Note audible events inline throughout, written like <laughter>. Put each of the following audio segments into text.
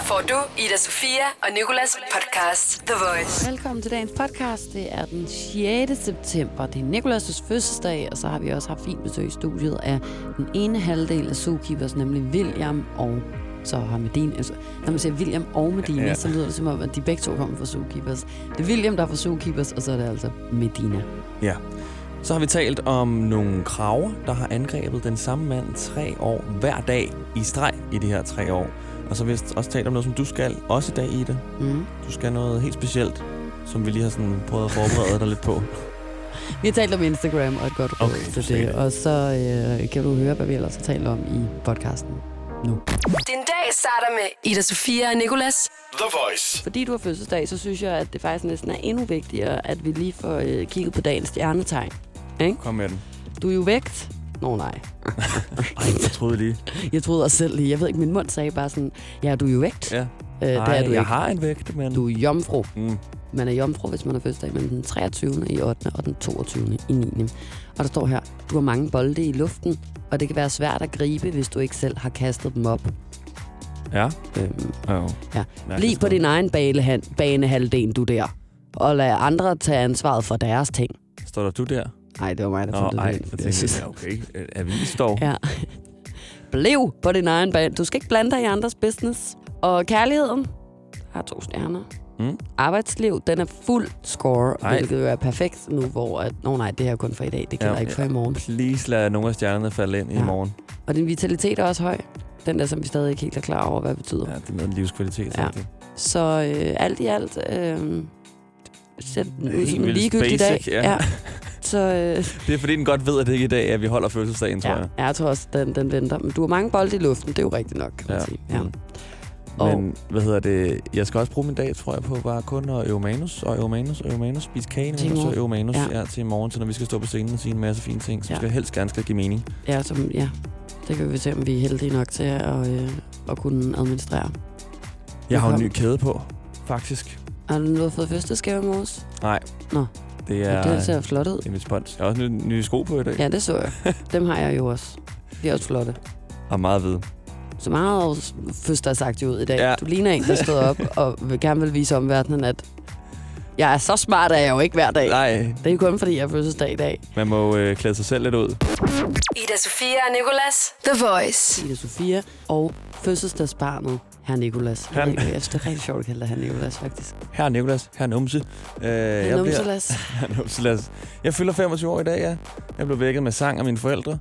Her får du Ida Sofia og Nikolas podcast The Voice. Velkommen til dagens podcast. Det er den 6. september. Det er Nikolas' fødselsdag, og så har vi også haft fint besøg i studiet af den ene halvdel af Zookeepers, nemlig William og så har Medina. Altså, når man siger William og Medina, ja. Så lyder det som om, at de begge to kommer fra Zookeepers. Det er William, der er fra Zookeepers, og så er det altså Medina. Ja. Så har vi talt om nogle kraver, der har angrebet den samme mand tre år hver dag i streg i de her tre år. Og så har vi også talt om noget, som du skal også i dag, Ida. Mm. Du skal noget helt specielt, som vi lige har sådan prøvet at forberede dig lidt på. <laughs> Vi har talt om Instagram og et godt råd Okay, til det, sikkert. og så øh, kan du høre, hvad vi ellers har talt om i podcasten nu. Din dag starter med Ida Sofia og Nikolas. The Voice. Fordi du har fødselsdag, så synes jeg, at det faktisk næsten er endnu vigtigere, at vi lige får øh, kigget på dagens stjernetegn. Kom med den. Du er jo vægt. Nå nej. <laughs> Ej, jeg troede lige. Jeg troede også selv lige. Jeg ved ikke, min mund sagde bare sådan, ja, du er jo vægt. Ja. Øh, det Ej, er du jeg ikke. har en vægt, men... Du er jomfru. Mm. Man er jomfru, hvis man har fødselsdag mellem den 23. i 8. og den 22. i 9. Og der står her, du har mange bolde i luften, og det kan være svært at gribe, hvis du ikke selv har kastet dem op. Ja. Øhm. Ja. Bliv på din egen banehalvdel, du der. Og lad andre tage ansvaret for deres ting. Står der du der? Nej, det var mig, der Nå, fandt ej, det jeg ind. tænkte, ja, okay. Avis dog. Ja. Bliv på din egen bane. Du skal ikke blande dig i andres business. Og kærligheden har to stjerner. Mm. Arbejdsliv, den er fuld score, Ej. hvilket jo er perfekt nu, hvor... At, Nå nej, det her er kun for i dag. Det gælder Ja, ikke for i morgen. Please lad nogle af stjernerne falde ind Ja. i morgen. Og din vitalitet er også høj. Den der, som vi stadig ikke helt er klar over, hvad det betyder. Ja, det er noget livskvalitet. Ja. Ja. Så øh, alt i alt... Øh, ser den ud som ligegyldig basic, dag. ja. Så øh, <laughs> Det er fordi, den godt ved, at det ikke er i dag, at vi holder fødselsdagen, tror ja, jeg. jeg tror også, den, den venter. Men du har mange bolde i luften, det er jo rigtigt nok, kan man Ja. sige. Ja. Mm. Og- Men hvad hedder det? Jeg skal også bruge min dag, tror jeg, på bare kun at øve manus, og øve manus, og øve manus, spise kage, Til og så øve manus Ja. ja. Ja, til i morgen, så når vi skal stå på scenen og sige en masse fine ting, som Ja. ja. skal helst gerne skal give mening. Ja, som, ja, det kan vi se, om vi er heldige nok til at, øh, at kunne administrere. Jeg har jo en ny kæde på, faktisk. Har du nu fået fødselsdagsgave i morges? Nej. Nå. Det Ja, er det ser flot ud. en respons. Jeg har også nye, nye sko på i dag, ja. Ja, det så jeg. <laughs> Dem har jeg jo også. De er også flotte. og meget hvide. Så meget fødselsdagsagtigt ud i dag. Ja. Du ligner en, der stod op og vil gerne vil vise omverdenen, at jeg er så smart, at jeg jo ikke hver dag. Nej, Det er kun fordi, jeg har fødselsdag i dag. man må øh, klæde sig selv lidt ud. Ida Sofia og Nikolas The Voice. Ida Sofia og fødselsdagsbarnet, herr Nikolas. Jeg, ikke, jeg synes, det er rigtig sjovt at kalde dig herr Nikolas, faktisk. Her er Nikolas, her er Numse. Øh, Herr Numselas. <laughs> Her er Numselas. Jeg fylder 25 år i dag, ja. Jeg blev vækket med sang af mine forældre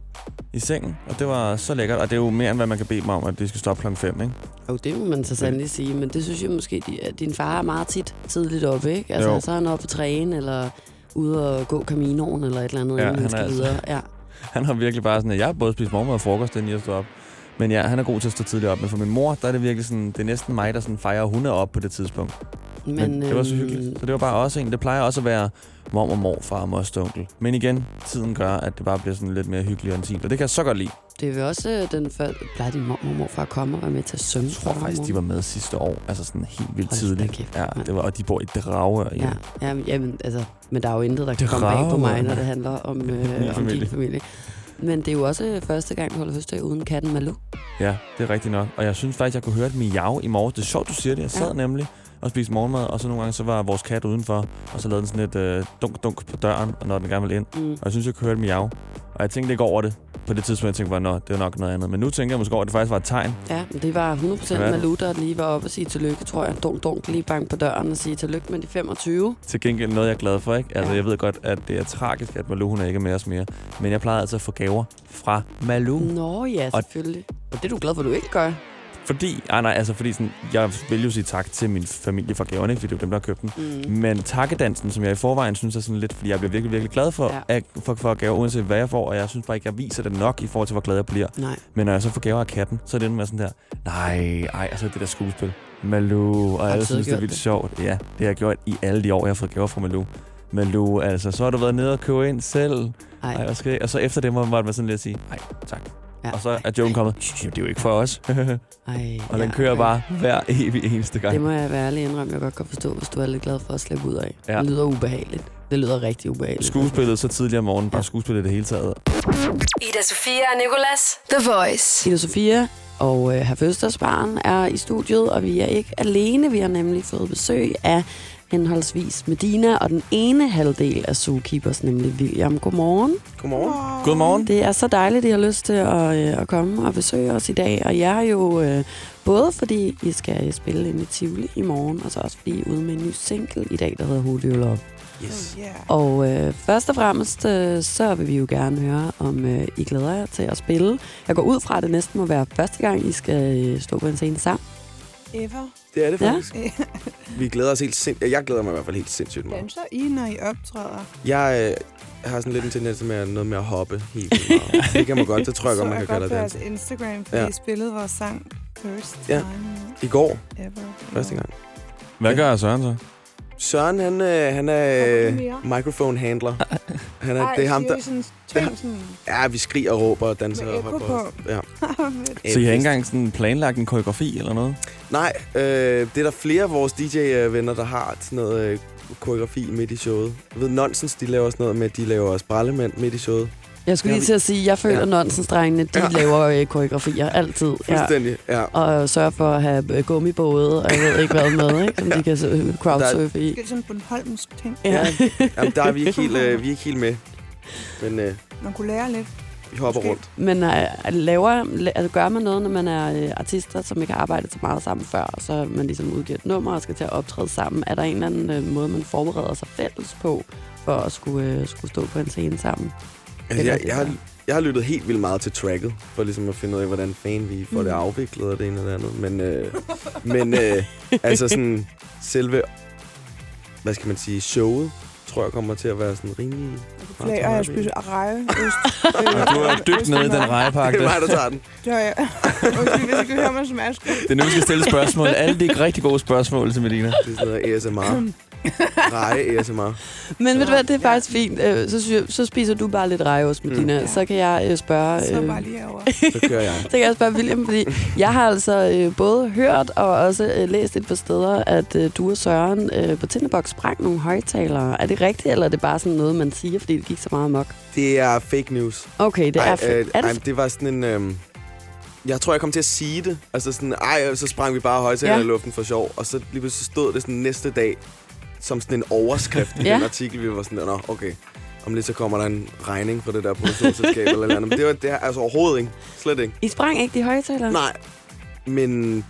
i sengen, og det var så lækkert. Og det er jo mere, end hvad man kan bede mig om, at det skal stoppe klokken 5, ikke? Jo, det må man så sandelig sige, men det synes jeg måske, at din far er meget tit tidligt oppe, ikke? Altså, Jo. så er han oppe på træne, eller ude og gå Caminoen, eller et eller andet, Ja, inden han skal altså- videre. Ja. <laughs> Han har virkelig bare sådan, at jeg har både spist morgenmad og frokost, inden jeg stod op. Men ja, han er god til at stå tidligt op. Men for min mor, der er det virkelig sådan, det er næsten mig, der sådan fejrer, at hun er op på det tidspunkt. Men, Men det var så øhm, hyggeligt. Så det var bare også en. Det plejer også at være mor og morfar og moster onkel. Men igen, tiden gør, at det bare bliver sådan lidt mere hyggeligt og intimt. Og det kan jeg så godt lide. Det er jo også øh, den før... Plejer din mor og morfar at komme og være med til at synge? Jeg tror faktisk, de var med sidste år. Altså sådan helt vildt Hold tidligt. kæft, Ja, det var, og de bor i Dragør. Ja, ja men, jamen, altså, men der er jo intet, der kan komme bag på mig, når det handler om, øh, om din familie. Men det er jo også første gang, du holder fødselsdag uden katten Malou. Ja, det er rigtigt nok. Og jeg synes faktisk, jeg kunne høre et miau i morges. Det er sjovt, du siger det. Jeg sad Ja. nemlig og spiste morgenmad, og så nogle gange så var vores kat udenfor, og så lavede den sådan et øh, dunk-dunk på døren, og når den gerne ville ind. Mm. Og jeg synes, jeg kunne høre et miau. Og jeg tænkte ikke over det på det tidspunkt. Jeg tænkte bare, nå, det er nok noget andet. Men nu tænker jeg måske over, at det faktisk var et tegn. Ja, men det var 100% Hvad er det? Malou, der lige var oppe og sige tillykke, tror jeg. Dunk, dunk, lige bank på døren og sige tillykke med de 25. Til gengæld noget, jeg er glad for, ikke? Altså, Ja. jeg ved godt, at det er tragisk, at Malou hun er ikke med os mere. Men jeg plejede altså at få gaver fra Malou. Nå ja, Og- selvfølgelig. Og det er du glad for, at du ikke gør. Fordi, ah, nej, altså fordi sådan, jeg vil jo sige tak til min familie for gaverne, ikke? fordi det er dem, der har købt den. Mm. Men takkedansen, som jeg i forvejen synes er sådan lidt, fordi jeg bliver virkelig, virkelig glad for, Ja. at, for, for gaver, uanset hvad jeg får, og jeg synes bare ikke, jeg viser det nok i forhold til, hvor glad jeg bliver. Nej. Men når jeg så får gaver af katten, så er det med sådan der, nej, ej, altså det der skuespil. Malou, og alle synes, det er vildt det? sjovt. Ja, det har jeg gjort i alle de år, jeg har fået gaver fra Malou. Malou, altså, så har du været nede og købe ind selv. Ej. Ej, og, skal, og så efter det må man bare sådan lidt sige, nej, tak. Ja. Og så er joken kommet, "Jamen, det er jo ikke for os. Ej, <laughs> og den ja, kører ej. bare hver evig eneste gang. Det må jeg være ærlig indrømme, jeg godt kan forstå, hvis du er lidt glad for at slippe ud af. Ja. Det lyder ubehageligt. Det lyder rigtig ubehageligt. Skuespillet så tidligere om morgenen, bare skuespillet det hele taget. Ida Sofia og Nicolas, The Voice. Ida Sofia Og øh, her fødselsdagsbarn er i studiet, og vi er ikke alene. Vi har nemlig fået besøg af henholdsvis Medina og den ene halvdel af Zookeepers, nemlig William. Godmorgen. Godmorgen. Godmorgen. Det er så dejligt, at I har lyst til at, øh, at komme og besøge os i dag. Og jeg er jo øh, både fordi, I skal spille ind i Tivoli i morgen, og så også fordi I er ude med en ny single i dag, der hedder Hold Your Love. Yes. Oh, yeah. Og øh, først og fremmest, øh, så vil vi jo gerne høre, om øh, I glæder jer til at spille. Jeg går ud fra, at det næsten må være første gang, I skal øh, stå på en scene sammen. Ever. Det er det Ja. faktisk. Ja. Vi glæder os helt sindssygt. Jeg glæder mig i hvert fald helt sindssygt meget. Danser I, når I optræder? Jeg øh, har sådan lidt en tendens med noget med at hoppe helt vildt meget. <laughs> det kan man godt. Det tror jeg så godt, man kan jeg kalde godt det på dans. jeres Instagram, fordi Ja. I spillede vores sang First Ja. Time I går, Ever. første gang. Hvad gør Søren så? Søren, han, øh, han er øh, microphone handler. <laughs> Han er, Ej, det er ham, der... sådan. Ja, vi skriger og råber og danser Med og hopper. på. Ja. <laughs> Så I har ikke engang sådan planlagt en koreografi eller noget? Nej, øh, det er der flere af vores DJ-venner, der har sådan noget øh, koreografi midt i showet. Jeg ved, Nonsens, de laver sådan noget med, at de laver sprællemand midt i showet. Jeg skulle Ja, lige til at sige, at jeg føler, Ja. nonsensdrengene, de Ja. laver øh, koreografier altid. Ja. Fuldstændig, ja. Og sørger for at have øh, gummibåde, og jeg ved ikke hvad med, ikke? som de kan øh, crowdsurfe i. Det er sådan en Bornholmsk ting. Ja. Jamen, der er vi ikke helt, <laughs> øh, vi er ikke helt med. Men øh, Man kunne lære lidt. vi hopper Måske. rundt. Men øh, laver, la- altså, gør man noget, når man er øh, artister, som ikke har arbejdet så meget sammen før, og så man ligesom udgiver et nummer og skal til at optræde sammen? Er der en eller anden øh, måde, man forbereder sig fælles på, for at skulle, øh, skulle stå på en scene sammen? Altså, jeg, jeg, har, jeg har lyttet helt vildt meget til tracket, for ligesom at finde ud af, hvordan fanden vi får Mm. det afviklet og det ene og det andet. Men, øh, men øh, altså sådan selve, hvad skal man sige, showet, tror jeg kommer til at være sådan rimelig... Beklager, jeg spiser reje. Og <laughs> du er dybt nede i den rejepakke. Det er mig, der tager den. Det har jeg. Undskyld, hvis ikke du hører mig som Aske. Det er nu, vi skal stille spørgsmål. Alle de rigtig gode spørgsmål til Melina. Det er sådan noget ASMR. <clears throat> <laughs> Reje ASMR. Men ved du hvad, det er faktisk fint. Øh, så, så spiser du bare lidt rejeost, Medina. Mm. Så kan jeg øh, spørge... Så øh, bare lige herovre. <laughs> Så kører jeg. <laughs> Så kan jeg spørge William, fordi jeg har altså øh, både hørt og også øh, læst et par steder, at øh, du og Søren øh, på Tinderbox sprang nogle højtalere. Er det rigtigt, eller er det bare sådan noget, man siger, fordi det gik så meget mok? Det er fake news. Okay, det er, øh, er det ej, det var sådan en... Øh, jeg tror, jeg kom til at sige det. Altså sådan, ej, så sprang vi bare højtaler Ja. i luften for sjov. Og så lige pludselig stod det sådan næste dag, som sådan en overskrift i Ja. den artikel. Vi var sådan, nå, okay. Om lidt så kommer der en regning fra det der produktionsselskab eller noget andet. Men det var det er altså overhovedet ikke. Slet ikke. I sprang ikke de højtalere? Nej. Men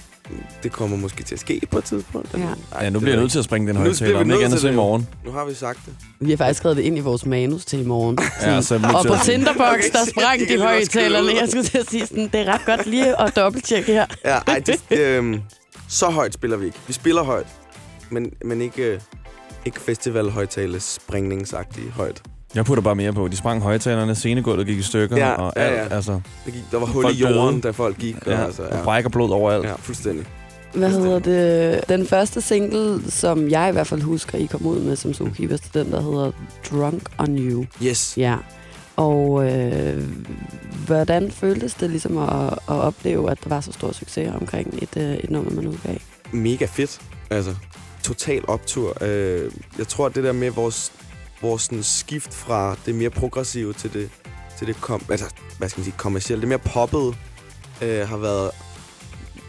det kommer måske til at ske på et tidspunkt. Ja. Ej, Ja, nu bliver jeg nødt til at springe den højtaler. vi Om ikke nødt andet til i morgen. Nu har vi sagt det. Vi har faktisk skrevet det ind i vores manus til i morgen. Ja, så er og på Tinderbox, <laughs> der sprang de højtalerne. Jeg skulle til at sige sådan, det er ret godt lige at dobbelttjekke her. Ja, ej, det, øh, så højt spiller vi ikke. Vi spiller højt, men, men ikke, øh, ikke festivalhøjtales springningsagtige højt. Jeg putter bare mere på. De sprang højtalerne, scenegulvet gik i stykker, Ja, og ja, alt, ja. altså, Det gik, der var hul i jorden, døde. da folk gik. Og, ja, altså, og ja. brækker blod overalt. ja, fuldstændig. Hvad hedder det? Den første single, som jeg i hvert fald husker, I kom ud med som Zookeepers, det den, der hedder Drunk on You. Yes. Ja. Og øh, hvordan føltes det ligesom at, at opleve, at der var så stor succes omkring et, øh, et nummer, man udgav? Mega fedt. Altså, total optur. Øh, jeg tror, at det der med vores, vores sådan, skift fra det mere progressive til det, til det kom, altså, hvad skal man sige, kommercielle, det mere poppet, øh, har været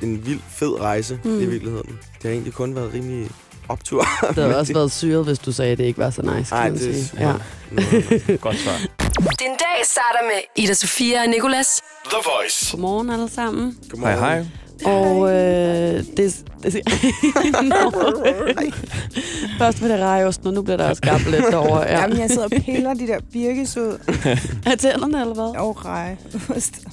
en vild fed rejse Mm. i virkeligheden. Det har egentlig kun været rimelig optur. Det havde <laughs> også været syret, hvis du sagde, at det ikke var så nice, kan Ej, man det sige. Ja. ja. <laughs> Godt svar. Den dag starter med Ida Sofia og Nicolas. The Voice. Godmorgen alle sammen. Hej, hej. Og øh, det... det. <laughs> Først var det rejosten, og nu bliver der også gabbel lidt over. Ja. Jamen, jeg sidder og piller de der birkes ud. <laughs> Er tænderne eller hvad? Og reje.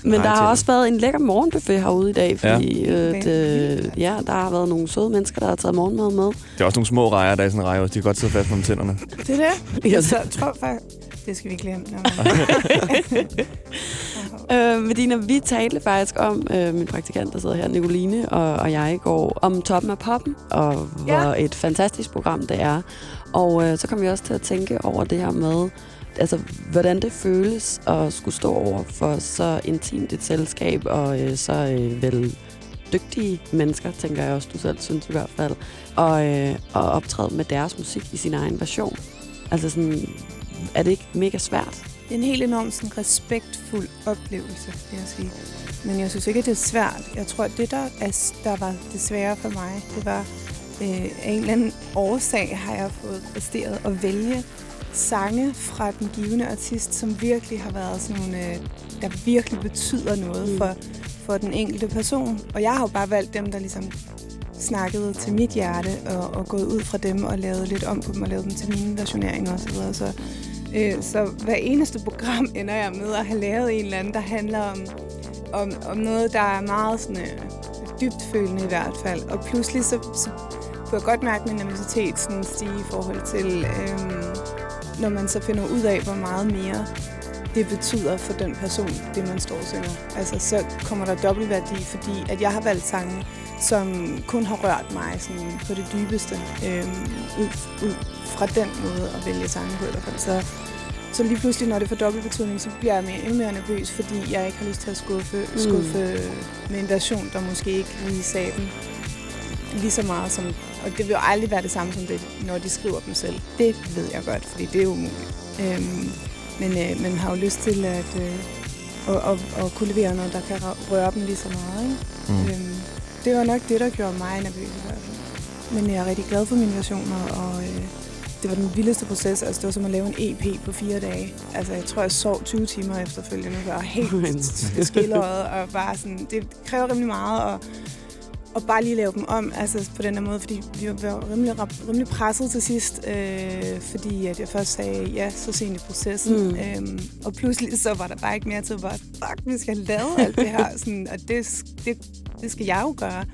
Men der har også været en lækker morgenbuffet herude i dag, fordi ja. Øh, det, ja, der har været nogle søde mennesker, der har taget morgenmad med. Det er også nogle små rejer, der er sådan en rejer. De kan godt sidde fast på tænderne. Det er det. Jeg tror faktisk... Det skal vi ikke glemme. <laughs> Øh, Medina, vi talte faktisk om, øh, min praktikant, der sidder her, Nicoline og, og jeg i går, om Toppen af Poppen, og hvor Ja. et fantastisk program det er. Og øh, så kom vi også til at tænke over det her med, altså, hvordan det føles at skulle stå over for så intimt et selskab, og øh, så øh, vel dygtige mennesker, tænker jeg også, du selv synes i hvert fald, og, øh, og optræde med deres musik i sin egen version. Altså sådan, er det ikke mega svært det er en helt enormt sådan, respektfuld oplevelse, vil jeg sige. Men jeg synes ikke, at det er svært. Jeg tror, at det, der, er, der var det svære for mig, det var, øh, af en eller anden årsag har jeg fået præsteret at vælge sange fra den givende artist, som virkelig har været sådan nogle, øh, der virkelig betyder noget Mm. for, for den enkelte person. Og jeg har jo bare valgt dem, der ligesom snakkede til mit hjerte, og, og gået ud fra dem og lavet lidt om på dem, og lavet dem til mine versioneringer osv. Så, så, øh, Øh, så hver eneste program ender jeg med at have lavet en eller anden, der handler om, om, om noget, der er meget sådan, øh, dybt følende i hvert fald. Og pludselig så, så kunne jeg godt mærke min nervøsitet sådan stige i forhold til, øh, når man så finder ud af, hvor meget mere det betyder for den person, det man står og synger. Altså, så kommer der dobbeltværdi, fordi at jeg har valgt sange, som kun har rørt mig sådan, på det dybeste, øhm, ud, ud fra den måde at vælge sange på i hvert fald. Så, så lige pludselig, når det får dobbelt betydning, så bliver jeg mere, endnu mere nervøs, fordi jeg ikke har lyst til at skuffe, Mm. skuffe med en version, der måske ikke lige sagde den lige så meget som... Og det vil jo aldrig være det samme som det, når de skriver dem selv. Det ved jeg godt, fordi det er umuligt. Øhm, men øh, man har jo lyst til at, øh, at, at, at kunne levere noget, der kan rø- røre dem lige så meget. Ikke? Mm. Øhm, det var nok det, der gjorde mig nervøs i hvert fald. Men jeg er rigtig glad for mine versioner, og øh, det var den vildeste proces. Altså, det var som at lave en EP på fire dage. Altså, jeg tror, jeg sov 20 timer efterfølgende. Var helt skilleret, og bare sådan, det kræver rimelig meget, og, og bare lige lave dem om, altså på den her måde, fordi vi var rimelig, rimelig presset til sidst, øh, fordi at jeg først sagde ja så sent i processen, Mm. øhm, og pludselig så var der bare ikke mere tid, bare, fuck, vi skal lave alt det her, <laughs> sådan, og det, det, det skal jeg jo gøre.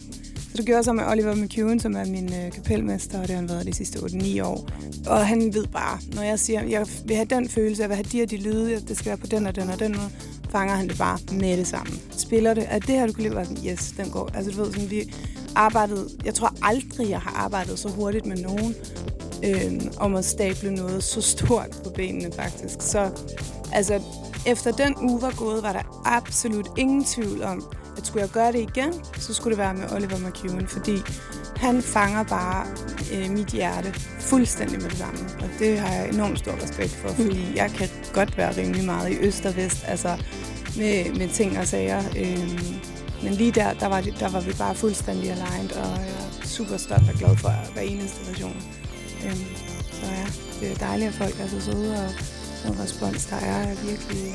Så det gjorde jeg så med Oliver McEwen, som er min øh, kapelmester, og det har han været de sidste 8-9 år. Og han ved bare, når jeg siger, jeg vil have den følelse, jeg vil have de og de lyde, det skal være på den og den og den måde, fanger han det bare med det samme. Spiller det, at det her, du kan lide, var sådan, yes, den går. Altså du ved, sådan, vi arbejdede, jeg tror aldrig, jeg har arbejdet så hurtigt med nogen, øh, om at stable noget så stort på benene faktisk. Så altså, efter den uge var gået, var der absolut ingen tvivl om, at skulle jeg gøre det igen, så skulle det være med Oliver McEwen, fordi han fanger bare øh, mit hjerte fuldstændig med det samme. Og det har jeg enormt stor respekt for, fordi jeg kan godt være rimelig meget i øst og vest, altså med, med ting og sager. Øh, men lige der, der var, det, der var vi bare fuldstændig aligned, og jeg er super stolt og glad for hver eneste version. Øh, så ja, det er dejligt, at folk er så søde, og den respons, der er, er virkelig...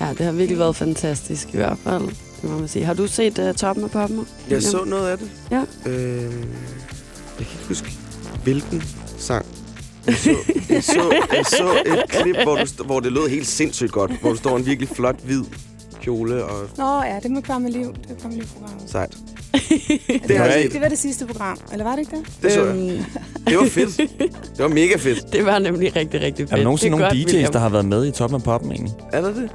Ja, det har virkelig været fantastisk i hvert fald. Det må man sige. Har du set uh, Toppen af Poppen? Jeg så noget af det. Ja. Øh, jeg kan ikke huske, hvilken sang. Jeg så, jeg så, jeg så et klip, hvor, du, hvor det lød helt sindssygt godt. Hvor du står en virkelig flot, hvid kjole og Nå ja, det må Kvarme Liv. Det er Kvarme Liv-programmet. sejt. Det, har var, det var det sidste program, eller var det ikke det? Det så jeg. Øhm, Det var fedt. Det var mega fedt. det var nemlig rigtig, rigtig fedt. Er der nogensinde Det er nogle DJ's, William. der har været med i Toppen af Poppen egentlig? Er der det?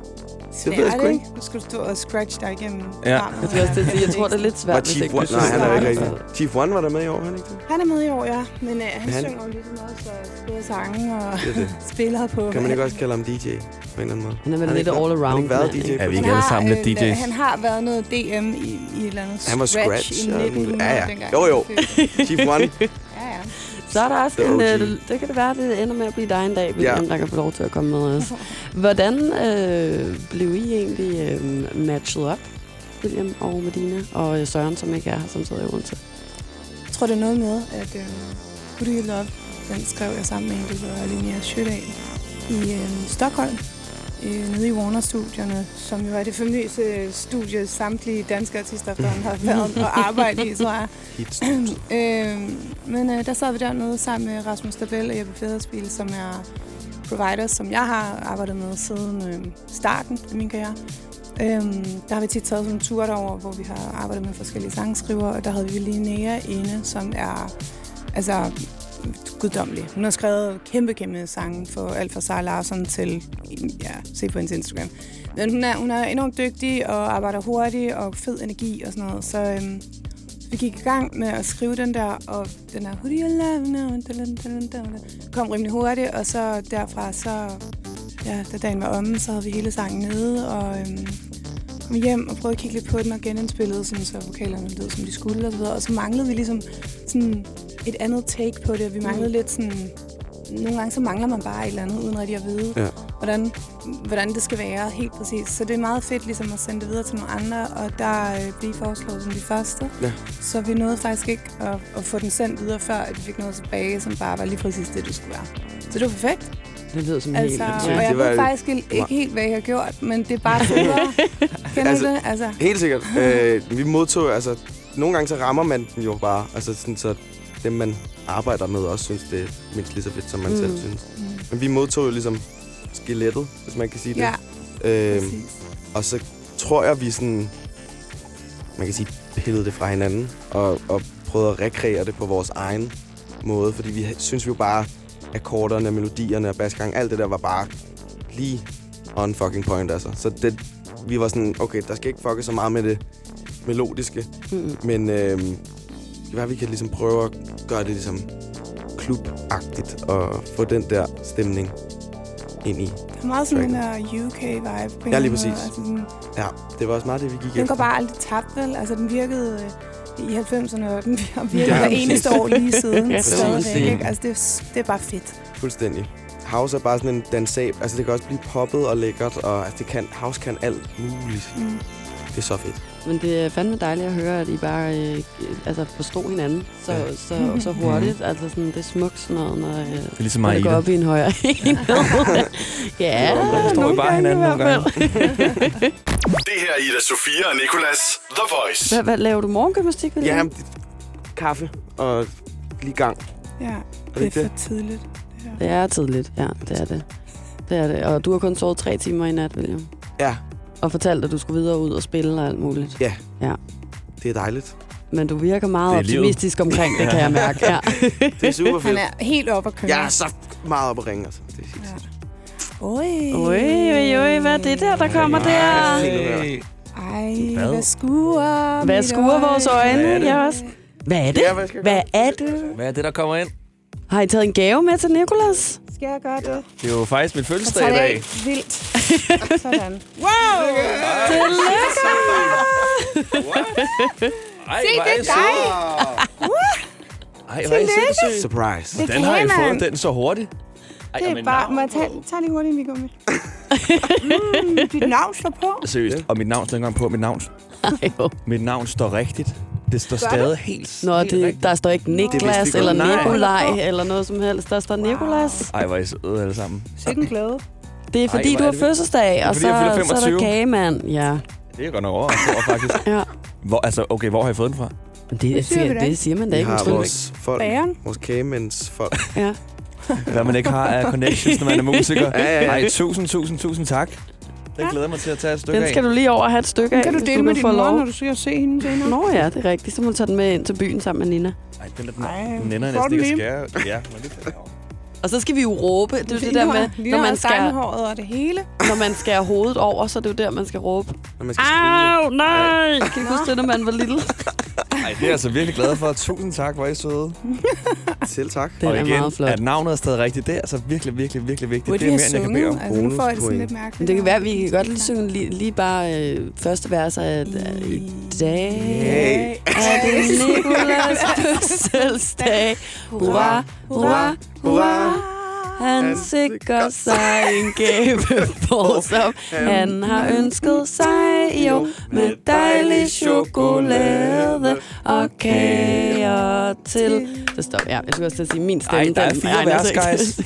Det ved jeg sgu ikke. Nu skal du stå og scratch dig igennem Ja. programmet. Jeg, tror også, det, jeg tror, det er lidt svært, Var hvis ikke One? du Nej, han er ikke rigtig. Chief One var der med i år, han ikke det? Han er med i år, ja. Men øh, han, Han- synger jo lidt med os og skriver sange og Det det. <laughs> spiller på. Kan man ikke også kalde ham DJ på en eller anden måde? Han er vel Han lidt all around. Han har ikke været DJ ikke? Er vi ikke alle sammen lidt øh, DJ's? Han har været noget DM i, i et eller andet Han var scratch, scratch i og alt muligt. 1900 Ja, ja. Jo, jo. Chief One. Så er der også en, øh, det kan det være, det ender med at blive dig en dag, William, Ja. der kan få lov til at komme med os. <laughs> Hvordan øh, blev I egentlig øh, matchet op, William og Medina, og øh, Søren, som ikke er her, som sidder i Odense? Jeg tror, det er noget med, at øh, Good You Love, den skrev jeg sammen med en, der hedder Linnea Sjødal i øh, Stockholm, øh, nede i Warner-studierne, som jo er det famøse studie, samtlige danske artister før har været og arbejdet i, tror jeg. <laughs> <clears throat> Øh, men øh, der sad vi dernede sammen med Rasmus Stabel og Jeppe Federspil, som er providers, som jeg har arbejdet med siden øh, starten af min karriere. Øhm, der har vi tit taget sådan en tur derover, hvor vi har arbejdet med forskellige sangskriver, og der havde vi Linnea inde, som er altså guddommelig. Hun har skrevet kæmpe, kæmpe sange for alt fra Sarah Larsen til, ja, se på hendes Instagram. Men hun er, hun er enormt dygtig og arbejder hurtigt og fed energi og sådan noget, så øhm, vi gik i gang med at skrive den der, og den der, Who do you love now? Dun, kom rimelig hurtigt, og så derfra, så, ja, da dagen var omme, så havde vi hele sangen nede, og øhm, kom hjem og prøvede at kigge lidt på den og genindspillede, sådan, så vokalerne lød, som de skulle, og så videre. Og så manglede vi ligesom sådan et andet take på det. Vi manglede lidt sådan... Nogle gange så mangler man bare et eller andet, uden rigtig at vide. Ja. hvordan, hvordan det skal være helt præcis. Så det er meget fedt ligesom at sende det videre til nogle andre, og der øh, blev foreslået som de første. Ja. Så vi nåede faktisk ikke at, at få den sendt videre, før at vi fik noget tilbage, som bare var lige præcis det, det skulle være. Så det var perfekt. Det lyder som Altså, helt... og jeg det var- ved faktisk ikke, ikke helt, hvad jeg har gjort, men det er bare federe. <laughs> Kender Altså, du det? Altså, Helt sikkert. <laughs> øh, vi modtog, altså, nogle gange så rammer man den jo bare. Altså, sådan, så dem, man arbejder med, også synes, det er mindst lige så fedt, som man Mm. mm. selv synes. Men vi modtog jo ligesom skelettet, hvis man kan sige det. ja, præcis. og så tror jeg, vi sådan, man kan sige, pillede det fra hinanden, og, og prøvede at rekreere det på vores egen måde, fordi vi synes jo bare, akkorderne, melodierne og basgang, alt det der var bare lige on fucking point, altså. Så det, vi var sådan, okay, der skal ikke fucke så meget med det melodiske, Mm. men øhm, det var, vi kan ligesom prøve at gøre det ligesom klubagtigt og få den der stemning ind i. Det er meget sådan en UK-vibe Ja, lige præcis. måde. Altså, sådan, Ja, det var også meget det, vi gik den efter. går bare aldrig tabt, vel? Altså, den virkede øh, i 90'erne, og den har virket Ja, hver eneste år lige siden. <laughs> Ja, ja, stadigvæk, præcis. ikke? Altså, det, er- det er bare fedt. Fuldstændig. House er bare sådan en dansab. Altså, det kan også blive poppet og lækkert, og altså, det kan, house kan alt muligt. Mm. Det er så fedt. Men det er fandme dejligt at høre, at I bare øh, altså forstod hinanden så, Ja. så, så <laughs> hurtigt. Altså sådan, det er smukt sådan noget, når, øh, Det er ligesom når det i går op i en højere <laughs> enhed. ja, Der forstår vi nogle bare hinanden nogle hvert gange. Det her er Ida Sofia og Nicolas The Voice. Hvad, hvad laver du morgengymnastik? Ja, kaffe og lige gang. Ja, det det er det? for tidligt. Det her. Det er tidligt, ja, det er det. Det er det. Og du har kun sovet tre timer i nat, William. Ja, Og fortalt, at du skulle videre ud og spille og alt muligt. det er dejligt. Men du virker meget er optimistisk omkring det, kan jeg mærke. Ja. <laughs> Det er super Han fedt. er helt oppe at køre. Jeg er så meget op at ringe, altså. Det er helt Ja. Sindssygt. Oj. Oj, oj, oj, hvad er det der, der kommer der? Ej, Hvad? hvad skuer Hvad skuer vores øjne? Hvad er det? Ja, også. Hvad er det? Ja, hvad jeg Hvad er det? Hvad er det, der kommer ind? Har I taget en gave med til Nikolas? Skal jeg gøre det? Det er jo faktisk min Jeg fødselsdag i dag. af. Vildt. <laughs> Sådan. Ej, Se, det er søde. Ej, hvor er I sindssygt. Surprise. Det Den har I kan fået den så hurtigt. Ej, Det er bare... navn Må jeg tage, tage lige hurtigt en med? mm, <laughs> dit navn står på. Seriøst. Ja. Og mit navn står ikke engang på. Mit navn, Ej, jo. mit navn står rigtigt. Det står Gør stadig helt, Nå, helt det, rigtigt. der står ikke Det Niklas vi eller. Nej. Nikolaj eller noget som helst. Der står Nikolas. Ej, hvor er I søde alle sammen. Sikke en glæde. Det er fordi, hvor du har det fødselsdag, og så, så er der 25. kagemand. Ja. Det er godt nok overrasket over, faktisk. <laughs> ja. Hvor, altså, okay, hvor har I fået den fra? Men det, Det siger vi det ikke. siger man da Vi ikke. har måske. vores folk, vores kagemænds folk. Ja. Hvad man ikke har af connections, når man er musiker. Ja, ja, ja. Ej, tusind, tusind, tusind tak. Det glæder mig til at tage et stykke Den skal af. du lige over og have et stykke af, Kan du dele med din mor, lov. når du skal se hende senere? Nå ja, det er rigtigt. Så må du tage den med ind til byen sammen med Nina. Ej, den er den, Ej, den ender får næsten den ikke at skære. Ja, men det Og så skal vi jo råbe. Det er jo det der med, når man, skal, og det hele. når man skærer hovedet over, så er det jo der, man skal råbe. Når man skal. Au, nej! Kan I huske det, når man var lille? <laughs> Ej, det er jeg altså virkelig glad for. Tusind tak, hvor I søde. <laughs> Selv tak. Og er igen, meget flot. at navnet er stadig rigtigt, det er altså virkelig, virkelig, virkelig vigtigt. Burde det er mere, end jeg kan bede om. Altså, nu får jeg det sådan lidt mærkeligt. Men det kan være, at vi kan godt lige synge lige, lige bare øh, første vers af øh, i dag. Hey. Er det <laughs> Nikolas fødselsdag? Hurra, hurra, hurra. Han sikrer sig en gavebord, <laughs> som han har ønsket sig. Jo, med dejlig chokolade og kager til. Så stop. Ja, jeg skulle også til at sige, min stemme. Ej, der er fire vers, guys.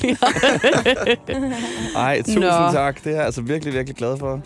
<laughs> Ej, tusind Nå. tak. Det er jeg altså virkelig, virkelig glad for.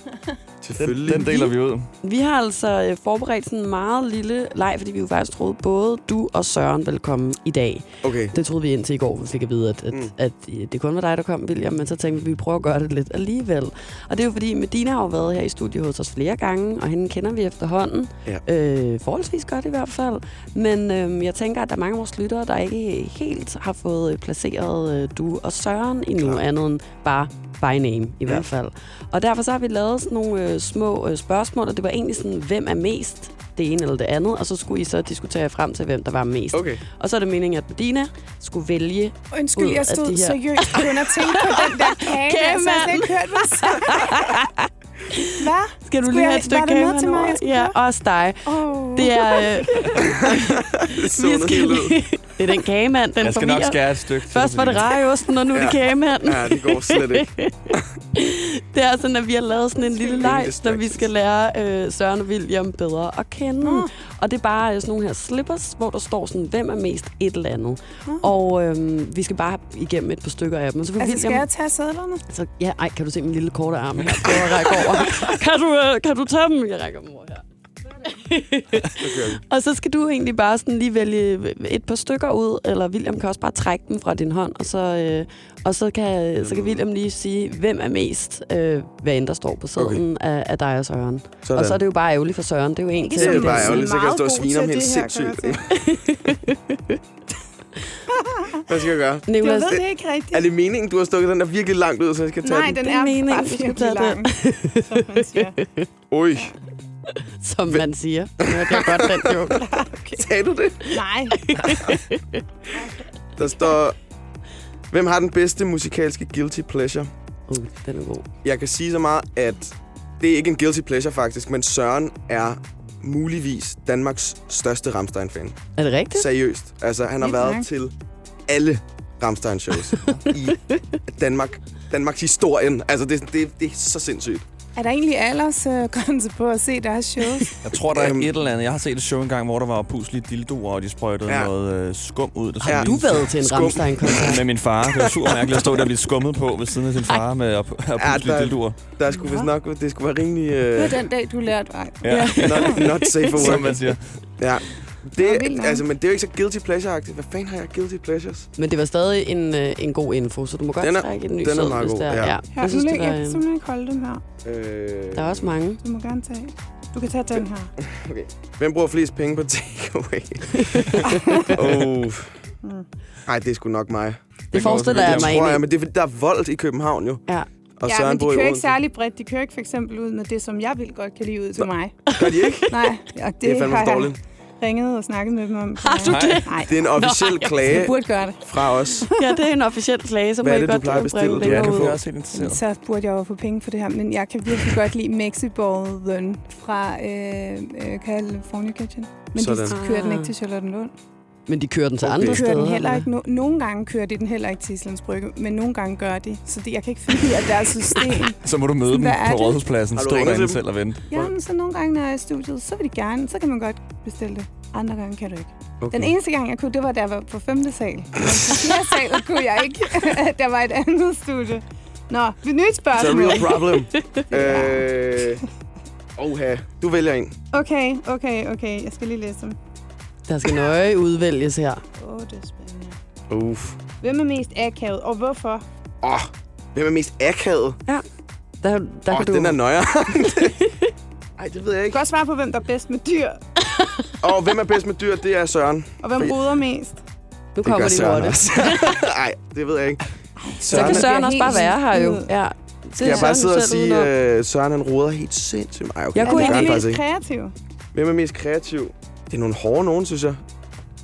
Den, Selvfølgelig. den deler vi ud. Vi har altså øh, forberedt sådan en meget lille leg, fordi vi jo faktisk troede, både du og Søren ville komme i dag. Okay. Det troede vi indtil i går, vi fik at vide, at, at, Mm. at øh, det kun var dig, der kom, William. Men så tænkte vi, at vi prøver at gøre det lidt alligevel. Og det er jo fordi, Medina har jo været her i studiet hos os flere gange, og hende kender vi efterhånden. Ja. Øh, forholdsvis godt i hvert fald. Men øh, jeg tænker, at der er mange af vores lyttere, der ikke helt har fået øh, placeret øh, du og Søren i noget Klart. andet end bare by name i hvert fald. Og derfor så har vi lavet sådan nogle øh, små øh, spørgsmål, og det var egentlig sådan, hvem er mest det ene eller det andet, og så skulle I så diskutere frem til, hvem der var mest. Okay. Og så er det meningen, at Medina skulle vælge... Undskyld, ud jeg stod de her- seriøst kun og tænkte på den der <laughs> kage. der, så jeg har ikke hørt, hvad. <laughs> Hvad? Skal du Skulle lige jeg- have et stykke kage til mig, Ja, også dig. Oh. Det er... Øh, <laughs> Det vi skal lige, Det er den kagemand, den Jeg skal nok forvirrer. skære et stykke. Først var det rejeosten, og nu er det Ja. kagemanden. Ja, det går slet ikke. <laughs> Det er sådan, at vi har lavet sådan en lille leg, så vi skal lære øh, Søren og William bedre at kende. Nå. Og det er bare øh, sådan nogle her slippers, hvor der står sådan, hvem er mest et eller andet. Nå. Og øh, vi skal bare igennem et par stykker af dem. Og så Altså, skal jeg tage sædlerne? Så, ja, ej, kan du se min lille korte arm her? Prøv at række over. <laughs> kan, du, øh, kan du tage dem? Jeg rækker dem over her. Og så skal du egentlig bare sådan lige vælge et par stykker ud, eller William kan også bare trække dem fra din hånd, og så, øh, og så, kan, så kan William lige sige, hvem er mest, øh, hvad end der står på sædlen okay. af, af dig og Søren. Sådan. Og så er det jo bare ærgerligt for Søren. Det er jo en til. det er som bare sådan ærgerligt, så kan jeg meget stå og svine om helt sindssygt. jeg <laughs> Hvad skal jeg gøre? Nicolas, ved det ikke rigtigt. Er det meningen, du har stukket den der virkelig langt ud, så jeg skal tage Nej, den? den Det er meningen, bare du virkelig den. lang, som man siger. Ui, <laughs> som man siger. Nu godt den joke. <laughs> sagde du det? Nej, <laughs> Der står... Hvem har den bedste musikalske guilty pleasure? Uh, den er god. Jeg kan sige så meget, at det er ikke en guilty pleasure faktisk, men Søren er muligvis Danmarks største Ramstein-fan. Er det rigtigt? Seriøst. Altså, han har Vildt været nok. til alle Ramstein-shows i Danmark. Danmarks historien. Altså, det, det, det er så sindssygt. Er der egentlig aldersgrænse på at se deres shows? <laughs> Jeg tror, der er Øhm. et eller andet. Jeg har set et show engang, hvor der var puslige dildoer, og de sprøjtede Ja. ja. noget øh, skum ud. Der så Har du lignede- været til en Skum. Rammstein-koncert? med min far. Det var super mærkeligt at stå der og blive skummet på ved siden af sin far med at, at Ja, puslige der- dildoer. Der skulle vist nok... Det skulle være rimelig... Det var den dag, du lærte vej. Ja, not, not safe for som work. man siger. Ja. Det, nok. altså, men det er jo ikke så guilty pleasure-agtigt. Hvad fanden har jeg guilty pleasures? Men det var stadig en, øh, en god info, så du må godt Den er- trække en ny den er meget god, det er. ja. ja. Her, Jeg synes, det var, jeg kan simpelthen ikke holde dem her. Øh, der er også mange. Du må gerne tage. Du kan tage den her. <laughs> Hvem bruger flest penge på <laughs> takeaway? <laughs> oh. Nej, det er sgu nok mig. Det forestiller jeg Det mig tror jeg, egentlig. men det er der er vold i København jo. Ja. Og ja, Søren men de kører ikke særlig bredt. De kører ikke for eksempel ud med det, som jeg vil godt kan lide ud til mig. Gør de ikke? Nej, og det, Det er fandme har jeg dårligt. Ringet og snakket med dem om. Har du det? Nej, Det er en officiel jeg klage burde gøre det. fra os. Ja, det er en officiel klage, så må Hvad er I det, du godt plejer at bestille? Det Ja, længere det ud. kunne jeg også interesseret. Så burde jeg jo få penge for det her. Men jeg kan virkelig godt lide Mexiballen fra øh, øh, California Kitchen. Men Sådan. de kører den ikke til Charlottenlund. Men de kører den til Okay. andre De kører steder. den heller eller ikke. No- nogle gange kører de den heller ikke til Islands Brygge, men nogle gange gør de. Så det, jeg kan ikke finde af deres system. <laughs> Så må du møde dem Hvad er på? Rådhuspladsen, stå derinde dem? selv og vente. Ja, men så nogle gange, når jeg er i studiet, så vil de gerne. Så kan man godt bestille det. Andre gange kan du ikke. Okay. Den eneste gang, jeg kunne, det var, da jeg var på femte sal. Men på fjerde sal kunne jeg ikke. <laughs> der var et andet studie. Nå, et nyt It's a spørgsmål. real problem. <laughs> øh, oha, du vælger en. Okay, okay, okay. Jeg skal lige læse dem. Der skal nøje udvælges her. Åh, oh, det er spændende. Uff. Hvem er mest akavet, og hvorfor? Åh, oh, hvem er mest akavet? Der, der Åh, kan oh, du... den er nøjere. <laughs> Ej, det ved jeg Du ikke. kan også svare på, hvem der er bedst med dyr, Og hvem er bedst med dyr? Det er Søren. og hvem ruder mest. Nu Det kommer gør de Søren lorte. også. <laughs> Ej, det ved jeg ikke. Så kan Søren også bare være her jo. Ja. Skal jeg bare sidde og sige, uh... øh, Søren han roder helt sindssygt? Ej, okay, Jeg det kunne gør Hvem er mest ikke. kreativ? Hvem er mest kreativ? Det er nogle hårde nogen, synes jeg.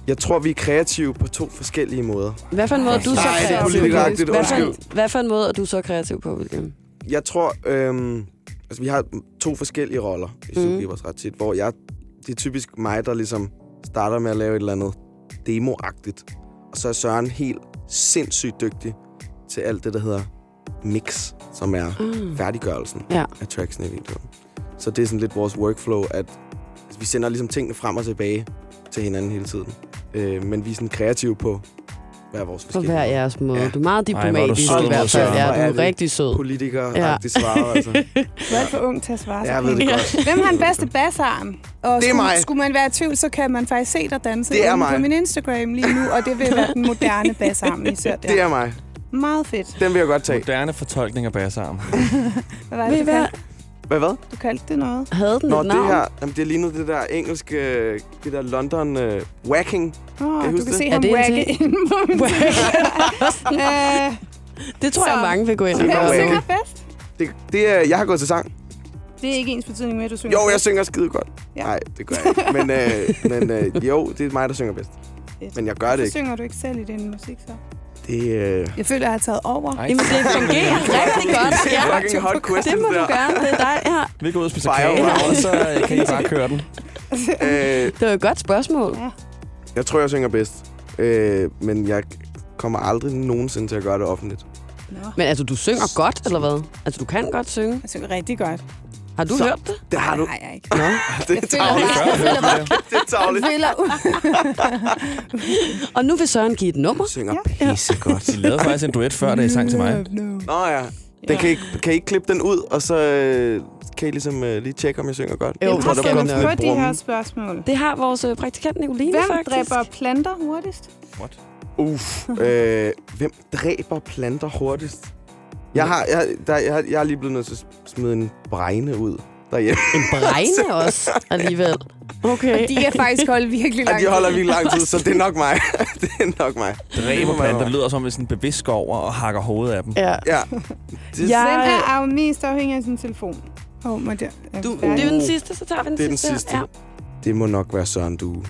Jeg tror, vi er kreative på to forskellige måder. Hvad for en måde er du så Nej, det er kreativ politikeragtigt, på? Hvad for, en, hvad for en måde er du så kreativ på, William? Jeg tror, øhm, altså vi har to forskellige roller i Mhm. Zookeepers ret tit, hvor jeg, det er typisk mig, der ligesom starter med at lave et eller andet demoagtigt. Og så er Søren helt sindssygt dygtig til alt det, der hedder mix, som er Mm. færdiggørelsen Ja. af tracksene i videoen. Så det er sådan lidt vores workflow, at vi sender ligesom tingene frem og tilbage til hinanden hele tiden. Øh, men vi er sådan kreative på hver vores På forskellige hver måder. jeres måde. Ja. Du er meget Ej, hvor er du diplomatisk sød i hvert fald. Søren. Ja, Hvor du er er det rigtig sød. Politiker-agtigt svaret, altså. <laughs> Du er alt for ung til at svare. Jeg ved det godt. <laughs> Hvem har den bedste bassarm? Og Det er skulle, mig. skulle man være i tvivl, så kan man faktisk se dig danse Det er inde mig. på min Instagram lige nu, og det vil være den moderne <laughs> bassarm, I ser der. Det er mig. Meget fedt. Den vil jeg godt tage. Moderne fortolkning af bassarm. Hvad var Ved I det, du hvad? kaldte, Hvad, hvad? du kaldte det noget? Havde den Nå, et det navn? her, jamen, det lignede det der engelske, det der London uh, whacking. Åh, jeg oh, du huske kan det? se ham det ting? inde på min <laughs> Det tror jeg, Så- mange vil gå ind og Det Hvem gøre. synger? Det, det er, jeg har gået til sang. Det er ikke ens betydning med, at du synger Jo, jeg bedst. synger skide godt. Ja. Nej, det gør jeg ikke. Men, øh, men øh, jo, det er mig, der synger bedst. Men jeg gør det ikke. synger du ikke selv i din musik, så? Det øh, Jeg føler, jeg har taget over. Ej. Jamen, det fungerer <laughs> rigtig godt. Ja, fucking hot det questions må du gerne. Det er dig. Ja. Vi går ud og spiser kage, og så øh, <laughs> kan I bare køre den. <laughs> øh, Det var et godt spørgsmål. jeg tror, jeg synger bedst. Øh, men jeg kommer aldrig nogensinde til at gøre det offentligt. Nå. Men altså, du synger godt, eller hvad? Altså, du kan godt synge. Jeg synger rigtig godt. Har du Så- hørt det? Det har du. Nej, jeg ikke. Nå. Det er tavligt. Det er tavligt. Og nu vil Søren give et nummer. Du synger pisse godt. De lavede faktisk en duet før, da I sang til mig. Nå ja. Den kan, I, kan I ikke klippe den ud, og så øh, kan I ligesom øh, lige tjekke, om jeg synger godt? Jo, jeg tror, der skal lidt på de her spørgsmål. Det har vores øh, praktikant Nicoline Hvem faktisk. dræber planter hurtigst? What? Uff. Øh, hvem dræber planter hurtigst? Jeg har, jeg, der, jeg, har- jeg er lige blevet nødt til at smide en bregne ud derhjemme. En bregne også, alligevel. <laughs> Okay. De kan faktisk holde virkelig Og langt. de holder virkelig lang tid, <laughs> så det er nok mig. <laughs> det er nok mig. Dræber planter, det lyder som, hvis en bevidst går over og hakker hovedet af dem. Ja. Ja. Det, Jeg- Den her er jo mest afhængig af sin telefon. Åh, oh, må det er Du, det er den sidste, så tager vi den Det er den sidste. sidste. Ja. det må nok være Søren Due.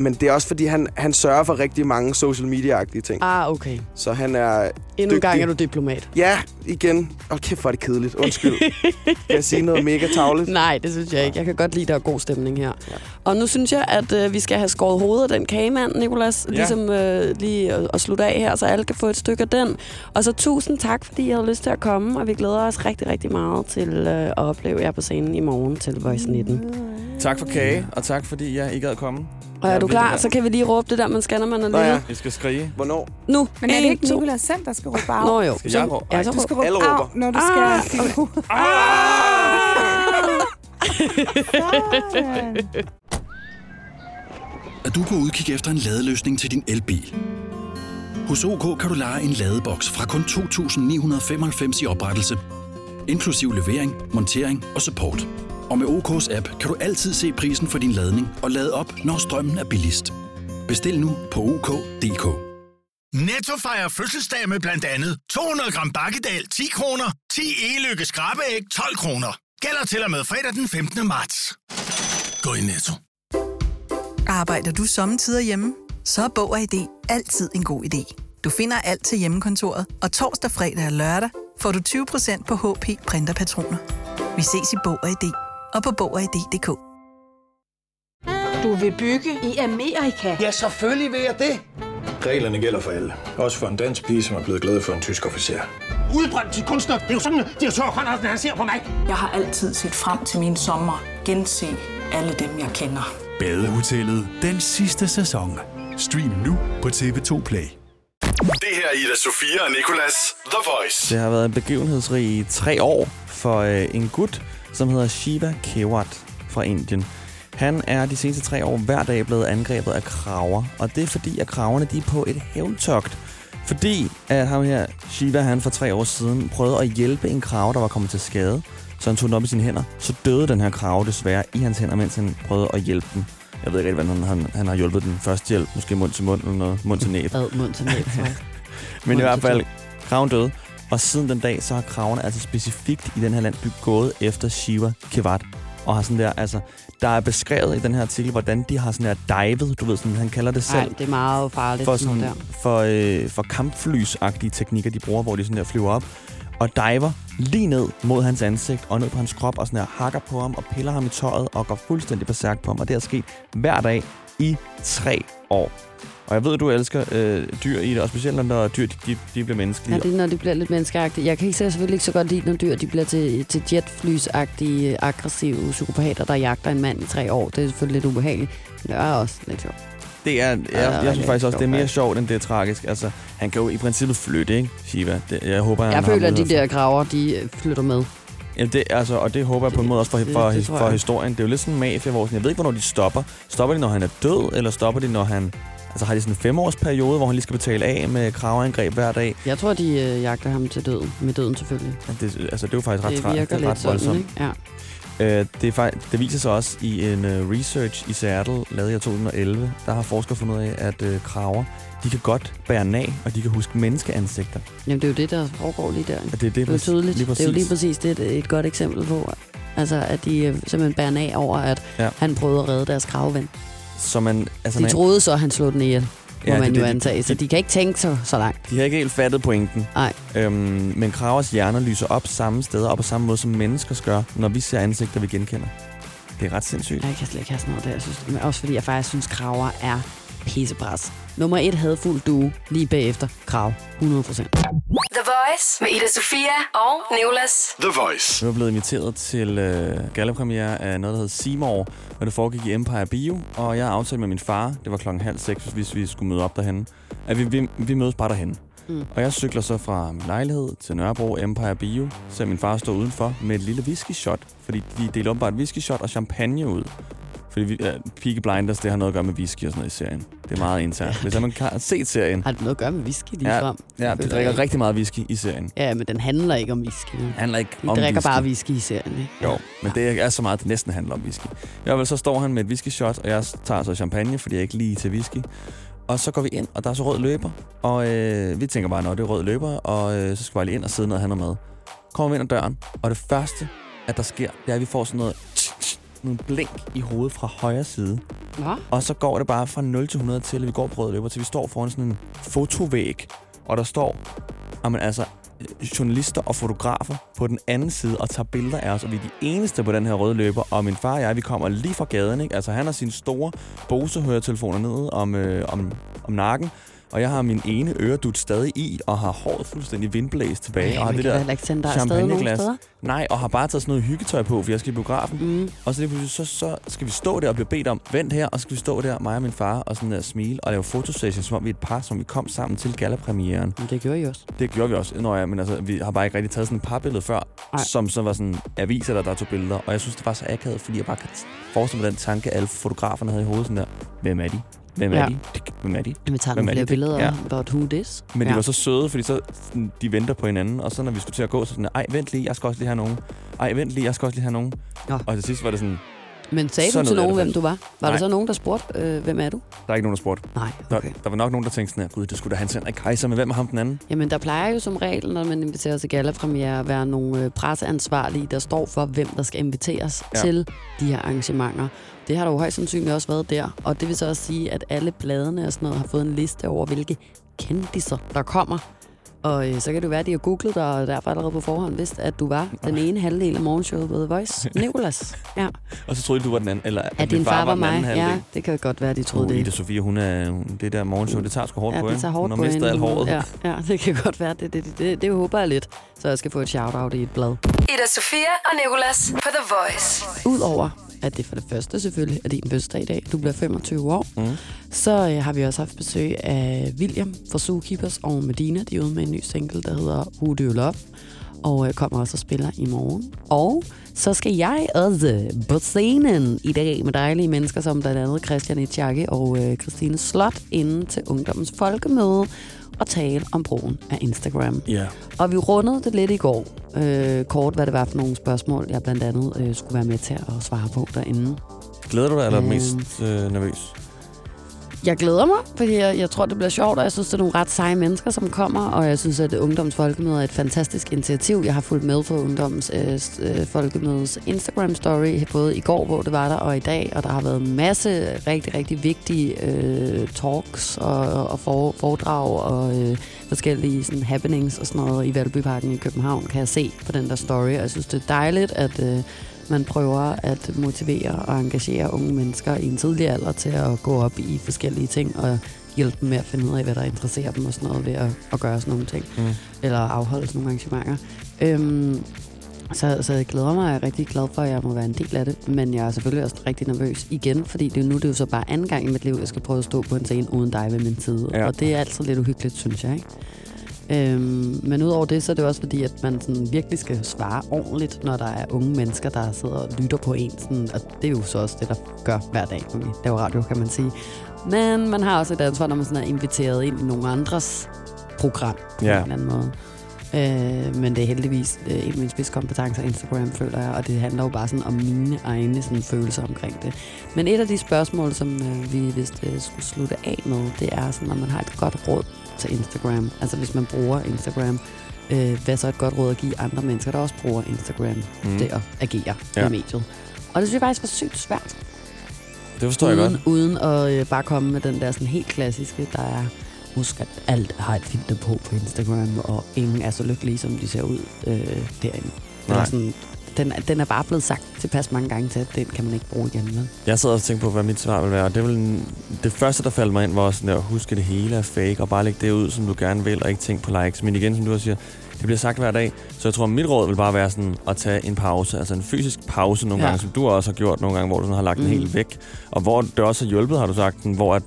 Men det er også, fordi han, han sørger for rigtig mange social media-agtige ting. Ah, okay. Så han er... Endnu en Dygtig. gang er du diplomat. Ja, igen. Åh, kæft, hvor er det kedeligt. Undskyld. kan jeg sige noget mega tavligt? Nej, det synes jeg ikke. Jeg kan godt lide, at der er god stemning her. Ja. Og nu synes jeg, at øh, vi skal have skåret hovedet af den kagemand, Nicolas. Ja. Ligesom øh, lige at, at slutte af her, så alle kan få et stykke af den. Og så tusind tak, fordi I havde lyst til at komme. Og vi glæder os rigtig, rigtig meget til øh, at opleve jer på scenen i morgen til Voice 19. Tak for kage, og tak fordi jeg ikke gad komme. Og er du klar? Så kan vi lige råbe det der, man skal, når man er Nå lille. ja. Vi skal skrige. Hvornår? Nu. Men er det En, ikke to. Nicolas selv, der skal råbe af? Nå jo. Skal jeg råbe? Ja, så Du skal råb. råbe Alle af, råber. når du Ah! skal... Sådan. Er du på udkig efter en ladeløsning til din elbil? Hos OK kan du lege en ladeboks fra kun 2.995 i oprettelse, inklusiv levering, montering og support. Og med OK's app kan du altid se prisen for din ladning og lade op, når strømmen er billigst. Bestil nu på OK.dk. Netto fejrer fødselsdag med blandt andet 200 gram bakkedal 10 kroner, 10 e-lykke skrabeæg 12 kroner. Gælder til og med fredag den 15. marts. Gå i Netto. Arbejder du sommetider hjemme? Så er Bog og ID altid en god idé. Du finder alt til hjemmekontoret, og torsdag, fredag og lørdag får du 20% på HP printerpatroner. Vi ses i Bog og ID og på Bog og ID.dk. Du vil bygge i Amerika? Ja, selvfølgelig vil jeg det. Reglerne gælder for alle. Også for en dansk pige, som er blevet glad for en tysk officer. Udbrændt til kunstner. Det er jo sådan, at direktør Conradsen, han ser på mig. Jeg har altid set frem til min sommer. Gense alle dem, jeg kender. Badehotellet den sidste sæson. Stream nu på TV2 Play. Det her er Ida Sofia og Nicolas The Voice. Det har været en begivenhedsrig tre år for øh, en gut, som hedder Shiva Kewat fra Indien. Han er de seneste tre år hver dag blevet angrebet af kraver, og det er fordi, at kraverne de er på et hævntogt. Fordi at ham her, Shiva, han for tre år siden prøvede at hjælpe en krave, der var kommet til skade. Så han tog den op i sine hænder. Så døde den her krave desværre i hans hænder, mens han prøvede at hjælpe den. Jeg ved ikke rigtig, hvordan han, han har hjulpet den første hjælp. Måske mund til mund eller noget. Mund til næb. Ad, mund til næb. <laughs> Men i Mund hvert til fald, kraven døde. Og siden den dag, så har kravene altså specifikt i den her landsby gået efter Shiva Kevat. Og har sådan der, altså, der er beskrevet i den her artikel, hvordan de har sådan der divet, du ved, sådan, han kalder det selv, Nej, det er meget farligt. for, sådan der. for, øh, for kampflysagtige teknikker, de bruger, hvor de sådan der flyver op og diver lige ned mod hans ansigt og ned på hans krop og sådan der hakker på ham og piller ham i tøjet og går fuldstændig berserk på ham. Og det er sket hver dag i tre år. Og jeg ved, at du elsker øh, dyr i det, og specielt når dyr de, de, de bliver menneskelige. Ja, det er, når de bliver lidt menneskeagtige. Jeg kan ikke se selvfølgelig ikke så godt lide, når dyr de bliver til, til jetflysagtige, aggressive psykopater, der jagter en mand i tre år. Det er selvfølgelig lidt ubehageligt. Men det er også lidt sjovt. Det er, jeg, Ja, jeg, jeg synes faktisk også, det er mere sjovt, end det er tragisk. Altså, han kan jo i princippet flytte, ikke, Shiva? Det, jeg håber, han Jeg føler, at de der graver, de øh, flytter med. Ja, det, altså, og det håber jeg på en måde også for, for, det for jeg. historien. Det er jo lidt sådan en mafia, hvor sådan, jeg ved ikke, hvornår de stopper. Stopper de, når han er død, eller stopper de, når han... Altså har de sådan en femårsperiode, hvor han lige skal betale af med kraveangreb hver dag? Jeg tror, de øh, jagter ham til døden. Med døden selvfølgelig. Ja, Det, altså, det er jo faktisk ret, det virker det er ret lidt sådan, voldsomt. ikke? Ja. Øh, det, er det viser sig også i en uh, research i Seattle, lavet i 2011, der har forskere fundet ud af, at uh, kraver, de kan godt bære nag, og de kan huske menneskeansigter. Jamen, det er jo det, der foregår lige der. Og det, er det, Det er jo præcis- tydeligt. Lige det er jo lige præcis. præcis det, er et, et godt eksempel på. Altså, at de øh, simpelthen bærer af over, at Ja. ja. han prøvede at redde deres kravven. Så man, altså, De man- troede så, at han slog den ihjel, må Ja, man det- jo det- antage. Så de- de kan ikke tænke så, så langt. De har ikke helt fattet pointen. Nej. Øhm, men kravers hjerner lyser op samme steder og på samme måde, som menneskers gør, når vi ser ansigter, vi genkender. Det er ret sindssygt. Jeg kan slet ikke have sådan noget der. Jeg synes, men også fordi jeg faktisk synes, kraver er pissepres. Nummer et hadfuld duo, lige bagefter Krav, 100%. The Voice med Ida Sofia og Nicolas. The Voice. Vi var blevet inviteret til øh, gallapremiere af noget, der hedder Seymour, og det foregik i Empire Bio, og jeg aftalte med min far, det var klokken halv seks, hvis vi skulle møde op derhen, at vi, vi, vi mødes bare derhen. Mm. Og jeg cykler så fra min lejlighed til Nørrebro Empire Bio, så min far står udenfor med et lille whisky shot, fordi de deler bare et whisky shot og champagne ud. Fordi vi, uh, Peaky Blinders, det har noget at gøre med whisky og sådan noget i serien. Det er meget internt. Hvis man har set serien... Har det noget at gøre med whisky lige Ja, frem? ja, de drikker rigtig meget whisky i serien. Ja, men den handler ikke om whisky. Det handler ikke De om drikker whisky. bare whisky i serien, ikke? Jo, men det er så meget, at det næsten handler om whisky. Ja, vel, så står han med et whisky shot, og jeg tager så champagne, fordi jeg ikke lige til whisky. Og så går vi ind, og der er så rød løber. Og øh, vi tænker bare, når det er rød løber, og øh, så skal vi lige ind og sidde ned og have noget mad. Kommer vi ind ad døren, og det første, at der sker, det er, at vi får sådan noget, nogle blink i hovedet fra højre side. Nå? Og så går det bare fra 0 til 100 til, at vi går på rød løber, til vi står foran sådan en fotovæg. Og der står, jamen altså, øh, journalister og fotografer på den anden side og tager billeder af os, og vi er de eneste på den her røde løber. Og min far og jeg, vi kommer lige fra gaden, ikke? Altså, han har sine store Bose-høretelefoner nede om, øh, om, om nakken, og jeg har min ene øredut stadig i, og har håret fuldstændig vindblæst tilbage. Ej, og har det der nogen champagneglas. Nej, og har bare taget sådan noget hyggetøj på, for jeg skal i biografen. Mm. Og så, pludselig, så, så skal vi stå der og blive bedt om, vent her, og så skal vi stå der, mig og min far, og sådan der smile og lave fotosession, som om vi er et par, som vi kom sammen til gallapremieren. Men det gjorde I også. Det gjorde vi også, når jeg, men altså, vi har bare ikke rigtig taget sådan et par billeder før, Nej. som så var sådan aviser, der, der tog billeder. Og jeg synes, det var så akavet, fordi jeg bare kan forestille mig den tanke, alle fotograferne havde i hovedet sådan der. Hvem er de? Hvem er Ja. de? Hvem er de? Men vi tager nogle er flere billeder Ja. ja. about who this. Men de ja. var så søde, fordi så sådan, de venter på hinanden, og så når vi skulle til at gå, så sådan, ej, vent lige, jeg skal også lige have nogen. Ej, vent lige, jeg skal også lige have nogen. Nå. Og til sidst var det sådan, Men sagde Sådan du til nogen, hvem du var? Var Nej. der så nogen, der spurgte, øh, hvem er du? der er ikke nogen, der spurgte. Nej, Der, okay. der var nok nogen, der tænkte sådan her, gud, det skulle da Hans Henrik Kaiser, men hvem er ham den anden? Jamen, der plejer jo som regel, når man inviterer til gallapremiere, at være nogle øh, presseansvarlige, der står for, hvem der skal inviteres ja. til de her arrangementer. Det har der jo højst sandsynligt også været der. Og det vil så også sige, at alle bladene og sådan noget har fået en liste over, hvilke kendiser, der kommer. Og øh, så kan det jo være, at de har googlet dig, og derfor allerede på forhånd vidst, at du var den ene halvdel af morgenshowet på The Voice. <laughs> Nicolas. Ja. Og så troede de, du var den anden, eller At din far var den anden mig. halvdel. Ja, det kan godt være, de troede Uh, det. Ida Sofia, hun er, hun- det der morgenshow, det tager sgu hårdt ja, på det tager hårdt hun på har mistet alt håret. Ja, ja, <laughs> det kan godt være. Det, det, det, det, det håber jeg lidt, så jeg skal få et shout-out i et blad. Ida Sofia og Nicolas på The Voice. Udover at det for det første selvfølgelig er din fødselsdag i dag, du bliver 25 år, Mm. så øh, har vi også haft besøg af William fra Zookeepers og Medina. De er ude med en ny single, der hedder Who Do You Love, og øh, kommer også og spiller i morgen. Og så skal jeg også på scenen i dag med dejlige mennesker, som blandt andet Christian Itchake og øh, Christine Slot, inden til Ungdommens Folkemøde og tale om brugen af Instagram. Ja. Og vi rundede det lidt i går, øh, kort hvad det var for nogle spørgsmål, jeg blandt andet øh, skulle være med til at svare på derinde. Glæder du dig, eller er du Øhm. mest øh, nervøs? Jeg glæder mig, fordi jeg, jeg tror, det bliver sjovt, og jeg synes, det er nogle ret seje mennesker, som kommer, og jeg synes, at Ungdoms Folkemøde er et fantastisk initiativ. Jeg har fulgt med på Ungdoms øh, øh Folkemødes Instagram-story, både i går, hvor det var der, og i dag, og der har været masse rigtig, rigtig vigtige øh, talks og, og for, foredrag og øh, forskellige sådan, happenings og sådan noget i Valbyparken i København, kan jeg se på den der story, og jeg synes, det er dejligt, at... Øh, man prøver at motivere og engagere unge mennesker i en tidlig alder til at gå op i forskellige ting og hjælpe dem med at finde ud af, hvad der interesserer dem og sådan noget ved at, at gøre sådan nogle ting. Mm. Eller afholde sådan nogle arrangementer. Øhm, så, så jeg glæder mig, jeg er rigtig glad for, at jeg må være en del af det. Men jeg er selvfølgelig også rigtig nervøs igen, fordi det er nu det er jo så bare anden gang i mit liv, jeg skal prøve at stå på en scene uden dig ved min side. Ja. Og det er altid lidt uhyggeligt, synes jeg. Ikke? Øhm, men udover det, så er det også fordi, at man sådan virkelig skal svare ordentligt, når der er unge mennesker, der sidder og lytter på en. Sådan, og det er jo så også det, der gør hver dag, når vi laver radio, kan man sige. Men man har også et ansvar, når man sådan er inviteret ind i nogle andres program på Ja. en eller anden måde. Øh, men det er heldigvis øh, en af mine spidskompetencer, Instagram, føler jeg, og det handler jo bare sådan om mine egne sådan, følelser omkring det. Men et af de spørgsmål, som øh, vi vist øh, skulle slutte af med, det er sådan, om man har et godt råd til Instagram. Altså hvis man bruger Instagram, øh, hvad så et godt råd at give andre mennesker, der også bruger Instagram Mm. til at agere Ja. i mediet. Og det synes jeg faktisk var sygt svært. Det forstår jeg uden, godt. Uden at øh, bare komme med den der sådan helt klassiske, der er husk, at alt har et filter på på Instagram, og ingen er så lykkelige, som de ser ud øh, derinde. Nej. Eller sådan, den, den er bare blevet sagt tilpas mange gange til, at den kan man ikke bruge igen. Vel? Jeg sad og tænkte på, hvad mit svar vil være. og Det, vil, det første, der faldt mig ind, var sådan at det hele er fake, og bare lægge det ud, som du gerne vil, og ikke tænke på likes. Men igen, som du også siger, det bliver sagt hver dag. Så jeg tror, at mit råd vil bare være sådan at tage en pause. Altså en fysisk pause nogle Ja. gange, som du også har gjort nogle gange, hvor du sådan har lagt mm. den helt væk. Og hvor det også har hjulpet, har du sagt, den, hvor at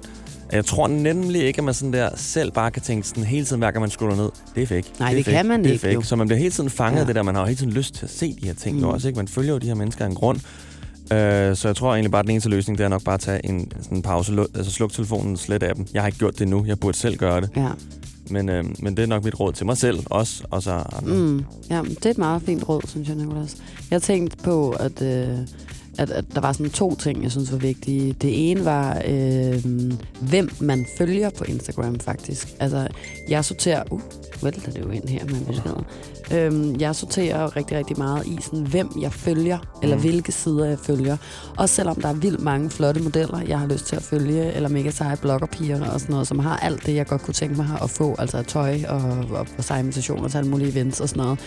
jeg tror nemlig ikke, at man sådan der selv bare kan tænke sådan hele tiden, hver gang man scroller ned, det er fake. Nej, det, det fake, kan man det er ikke, Fake. jo. Så man bliver hele tiden fanget Ja. af det der, man har jo hele tiden lyst til at se de her ting mm. Også, ikke? Man følger jo de her mennesker af en grund. Øh, så jeg tror egentlig bare, at den eneste løsning, det er nok bare at tage en, sådan en pause, altså sluk telefonen, slet appen. Jeg har ikke gjort det nu, jeg burde selv gøre det. Ja. Men, øh, men det er nok mit råd til mig selv også, og så andre. Mm. Ja, det er et meget fint råd, synes jeg, Nicolas. Jeg tænkte på, at, øh, at, at der var sådan to ting, jeg synes var vigtige. Det ene var, øh, hvem man følger på Instagram, faktisk. Altså, jeg sorterer... Uh, vælter det jo ind her med beskeder. Øhm, jeg sorterer rigtig, rigtig meget i, sådan, hvem jeg følger, eller Mm. hvilke sider jeg følger. Også selvom der er vildt mange flotte modeller, jeg har lyst til at følge, eller mega seje bloggerpiger og sådan noget, som har alt det, jeg godt kunne tænke mig at få, altså tøj og, og, og seje invitationer til alle mulige events og sådan noget.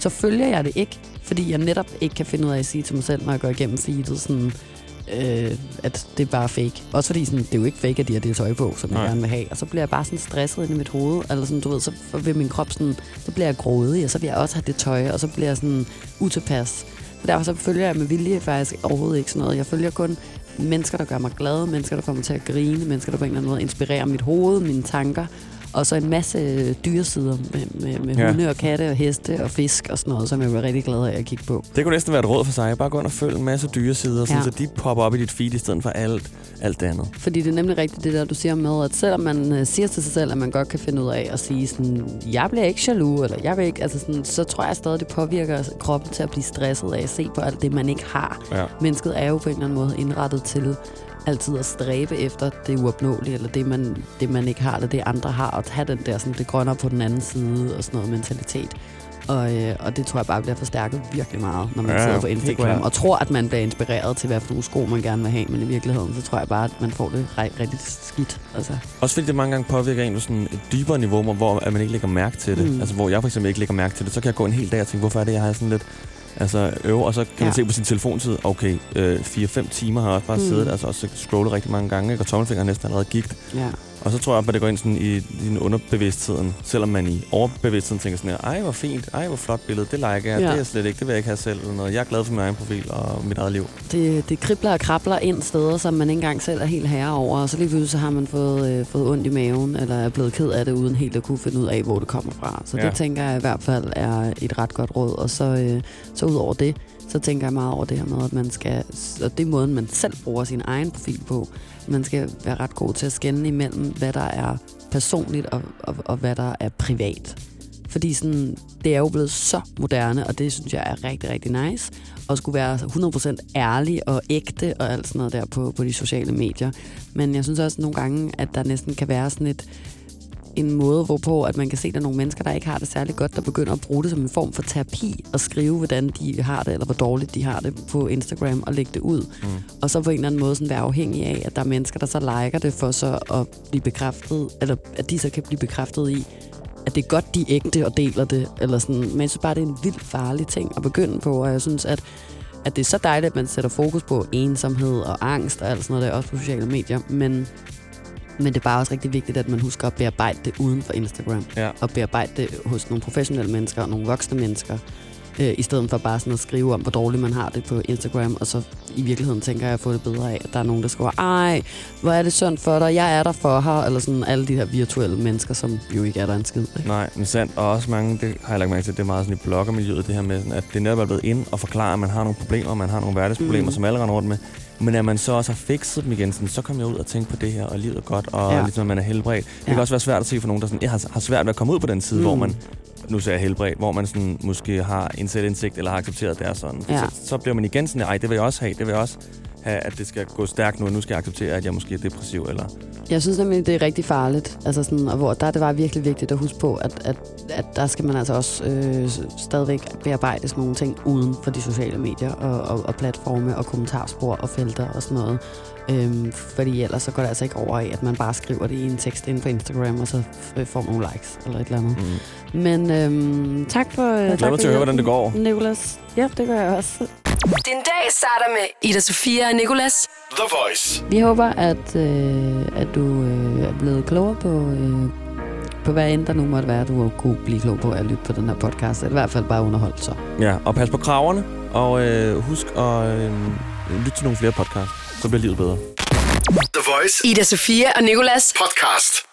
Så følger jeg det ikke, fordi jeg netop ikke kan finde ud af at sige til mig selv, når jeg går igennem feedet, sådan, øh, at det er bare fake. Også fordi sådan, det er jo ikke fake, at de har det tøj på, som jeg Nej. gerne vil have. Og så bliver jeg bare sådan stresset ind i mit hoved. Eller sådan, du ved, så vil min krop sådan, så bliver jeg grådig, og så vil jeg også have det tøj, og så bliver jeg sådan utilpas. Så derfor så følger jeg med vilje faktisk overhovedet ikke sådan noget. Jeg følger kun mennesker, der gør mig glad, mennesker, der får mig til at grine, mennesker, der på en eller anden måde inspirerer mit hoved, mine tanker. Og så en masse dyresider med, med, med Ja. hunde og katte og heste og fisk og sådan noget, som jeg bliver rigtig glad af at kigge på. Det kunne næsten være et råd for sig. Bare gå ind og følg en masse dyresider, ja. Ja. så de popper op i dit feed i stedet for alt, alt det andet. Fordi det er nemlig rigtigt det der, du siger med, at selvom man øh, siger til sig selv, at man godt kan finde ud af at sige sådan, jeg bliver ikke jaloux, eller jeg vil ikke, altså sådan, så tror jeg stadig, det påvirker kroppen til at blive stresset af at se på alt det, man ikke har. Ja. Mennesket er jo på en eller anden måde indrettet til altid at stræbe efter det uopnåelige, eller det man, det, man ikke har, eller det andre har, og have den der sådan, det grønne på den anden side, og sådan noget mentalitet. Og, øh, og det tror jeg bare bliver forstærket virkelig meget, når man Ja, sidder på Instagram og tror, at man bliver inspireret til, hvad for nogle sko man gerne vil have, men i virkeligheden, så tror jeg bare, at man får det ri- rigtig skidt. Altså. Også fordi det mange gange påvirker en på sådan et dybere niveau, hvor- at man ikke lægger mærke til det. Mm. Altså hvor jeg for eksempel ikke lægger mærke til det, så kan jeg gå en hel dag og tænke, hvorfor er det, jeg har sådan lidt altså øve, og så kan man Ja. se på sin telefontid, okay, øh, 4-5 timer har jeg også bare mm. Siddet, altså også scrollet rigtig mange gange, ikke? og tommelfingeren er næsten allerede gigt. Ja. Og så tror jeg, at det går ind sådan i, i den underbevidstheden, selvom man i overbevidstheden tænker sådan her, ej hvor fint, ej hvor flot billede, det liker jeg, ja. Det er jeg slet ikke, det vil jeg ikke have selv, eller noget. Jeg er glad for min egen profil og mit eget liv. Det, det kribler og krabler ind steder, som man ikke engang selv er helt herre over, og så lige pludselig så har man fået, øh, fået ondt i maven, eller er blevet ked af det, uden helt at kunne finde ud af, hvor det kommer fra. Så ja. det tænker jeg i hvert fald er et ret godt råd. Og så, øh, så ud over det, så tænker jeg meget over det her med, at man skal, og det er måden, man selv bruger sin egen profil på, man skal være ret god til at skænde imellem, hvad der er personligt, og, og, og hvad der er privat. Fordi sådan, det er jo blevet så moderne, og det synes jeg er rigtig, rigtig nice. Og skulle være 100% ærlig og ægte og alt sådan noget der på, på de sociale medier. Men jeg synes også nogle gange, at der næsten kan være sådan et, en måde, hvorpå at man kan se, at der er nogle mennesker, der ikke har det særlig godt, der begynder at bruge det som en form for terapi og skrive, hvordan de har det, eller hvor dårligt de har det på Instagram og lægge det ud. Mm. Og så på en eller anden måde sådan være afhængig af, at der er mennesker, der så liker det for så at blive bekræftet, eller at de så kan blive bekræftet i, at det er godt, de er ægte og deler det. Eller sådan. Men jeg synes bare, det er en vildt farlig ting at begynde på, og jeg synes, at at det er så dejligt, at man sætter fokus på ensomhed og angst og alt sådan noget der, også på sociale medier. Men, men det er bare også rigtig vigtigt, at man husker at bearbejde det uden for Instagram. Ja. Og bearbejde det hos nogle professionelle mennesker og nogle voksne mennesker. Øh, I stedet for bare sådan at skrive om, hvor dårligt man har det på Instagram. Og så i virkeligheden tænker jeg at få det bedre af, at der er nogen, der skriver, ej, hvor er det synd for dig, jeg er der for her. Eller sådan alle de her virtuelle mennesker, som jo ikke er der en skid. Ikke? Nej, men sandt. Og også mange, det har jeg lagt mærke til, det er meget sådan i bloggermiljøet, det her med, sådan, at det netop er blevet ind og forklare, at man har nogle problemer, man har nogle hverdagsproblemer, mm. Som alle render rundt med. Men at man så også har fikset dem igen, sådan, så kommer jeg ud og tænker på det her, og livet er godt, og ja. Ligesom at man er helbredt. Det Ja. kan også være svært at se for nogen, der sådan, jeg har, har svært ved at komme ud på den side, mm. Hvor man, nu ser jeg helbredt, hvor man sådan, måske har en selvindsigt, eller har accepteret, det er sådan. Ja. Så, så bliver man igen sådan, ej, det vil jeg også have, det vil jeg også. Have, at det skal gå stærkt nu, og nu skal jeg acceptere, at jeg måske er depressiv, eller... Jeg synes nemlig, det er rigtig farligt. Altså sådan, og hvor der er det bare virkelig vigtigt at huske på, at, at, at der skal man altså også øh, stadigvæk bearbejde sådan nogle ting uden for de sociale medier og, og, og platforme og kommentarspor og felter og sådan noget. Øhm, fordi ellers så går det altså ikke over i, at man bare skriver det i en tekst ind på Instagram, og så f- får nogle likes eller et eller andet. Mm. Men øhm, tak for... Jeg glæder mig til at høre, hvordan det går. Nicolas. Ja, det gør jeg også. Din dag starter med Ida Sofia og Nicolas. The Voice. Vi håber, at, øh, at du øh, er blevet klogere på, øh, på hvad end der nu måtte være, du kunne blive klog på at lytte på den her podcast. Eller i hvert fald bare underholdt så. Ja, og pas på kraverne, og øh, husk at øh, lytte til nogle flere podcasts, så bliver livet bedre. The Voice. Ida Sofia og Nicolas. Podcast.